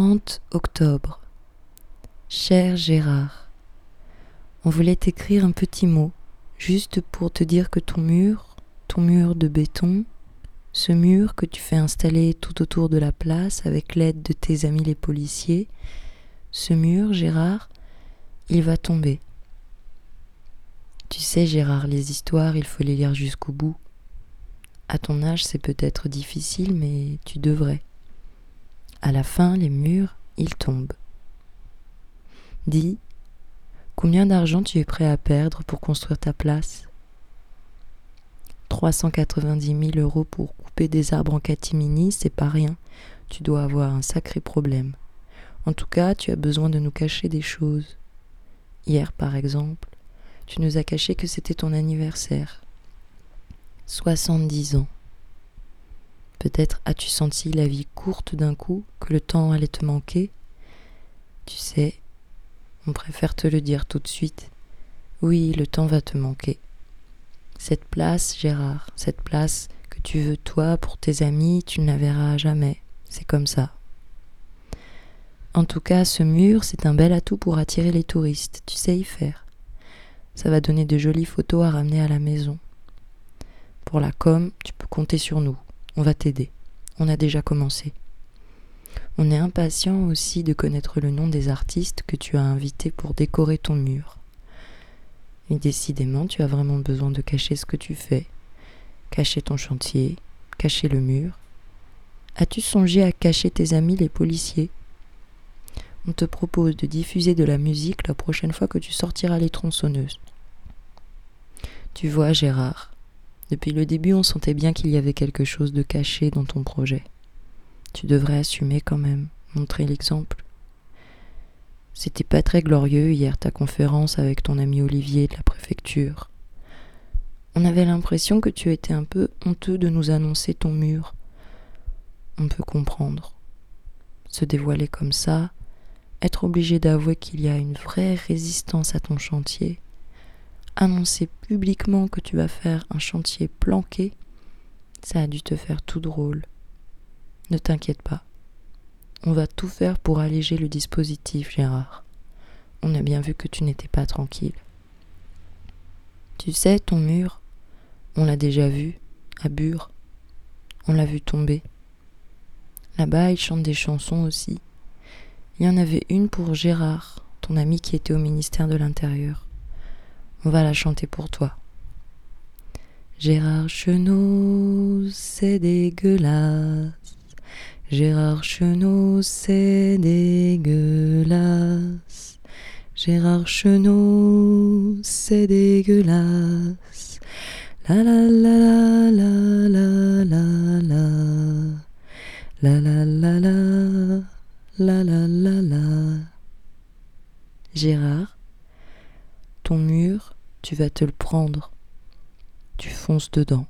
30 octobre. Cher Gérard, on voulait t'écrire un petit mot, juste pour te dire que ton mur, ton mur de béton, ce mur que tu fais installer tout autour de la place avec l'aide de tes amis les policiers, ce mur, Gérard, il va tomber. Tu sais, Gérard, les histoires, il faut les lire jusqu'au bout. À ton âge, c'est peut-être difficile, mais tu devrais. À la fin, les murs, ils tombent. Dis, combien d'argent tu es prêt à perdre pour construire ta place? 390 000 euros pour couper des arbres en catimini, c'est pas rien. Tu dois avoir un sacré problème. En tout cas, tu as besoin de nous cacher des choses. Hier, par exemple, tu nous as caché que c'était ton anniversaire. 70 ans. Peut-être as-tu senti la vie courte d'un coup, que le temps allait te manquer? Tu sais, on préfère te le dire tout de suite. Oui, le temps va te manquer. Cette place, Gérard, cette place que tu veux toi pour tes amis, tu ne la verras jamais. C'est comme ça. En tout cas, ce mur, c'est un bel atout pour attirer les touristes. Tu sais y faire. Ça va donner de jolies photos à ramener à la maison. Pour la com, tu peux compter sur nous. On va t'aider. On a déjà commencé. On est impatient aussi de connaître le nom des artistes que tu as invités pour décorer ton mur. Et décidément, tu as vraiment besoin de cacher ce que tu fais, cacher ton chantier, cacher le mur. As-tu songé à cacher tes amis les policiers? On te propose de diffuser de la musique la prochaine fois que tu sortiras les tronçonneuses. Tu vois, Gérard, depuis le début, on sentait bien qu'il y avait quelque chose de caché dans ton projet. Tu devrais assumer quand même, montrer l'exemple. C'était pas très glorieux hier ta conférence avec ton ami Olivier de la préfecture. On avait l'impression que tu étais un peu honteux de nous annoncer ton mur. On peut comprendre. Se dévoiler comme ça, être obligé d'avouer qu'il y a une vraie résistance à ton chantier, annoncer publiquement que tu vas faire un chantier planqué, ça a dû te faire tout drôle. Ne t'inquiète pas. On va tout faire pour alléger le dispositif, Gérard. On a bien vu que tu n'étais pas tranquille. Tu sais, ton mur, on l'a déjà vu, à Bure. On l'a vu tomber. Là-bas, il chante des chansons aussi. Il y en avait une pour Gérard, ton ami qui était au ministère de l'Intérieur. On va la chanter pour toi. Gérard Chenot, c'est dégueulasse. Gérard Chenot, c'est dégueulasse. Gérard Chenot, c'est dégueulasse. La la la la la la la la la la la la la la la Gérard, ton mur, tu vas te le prendre. Tu fonces dedans.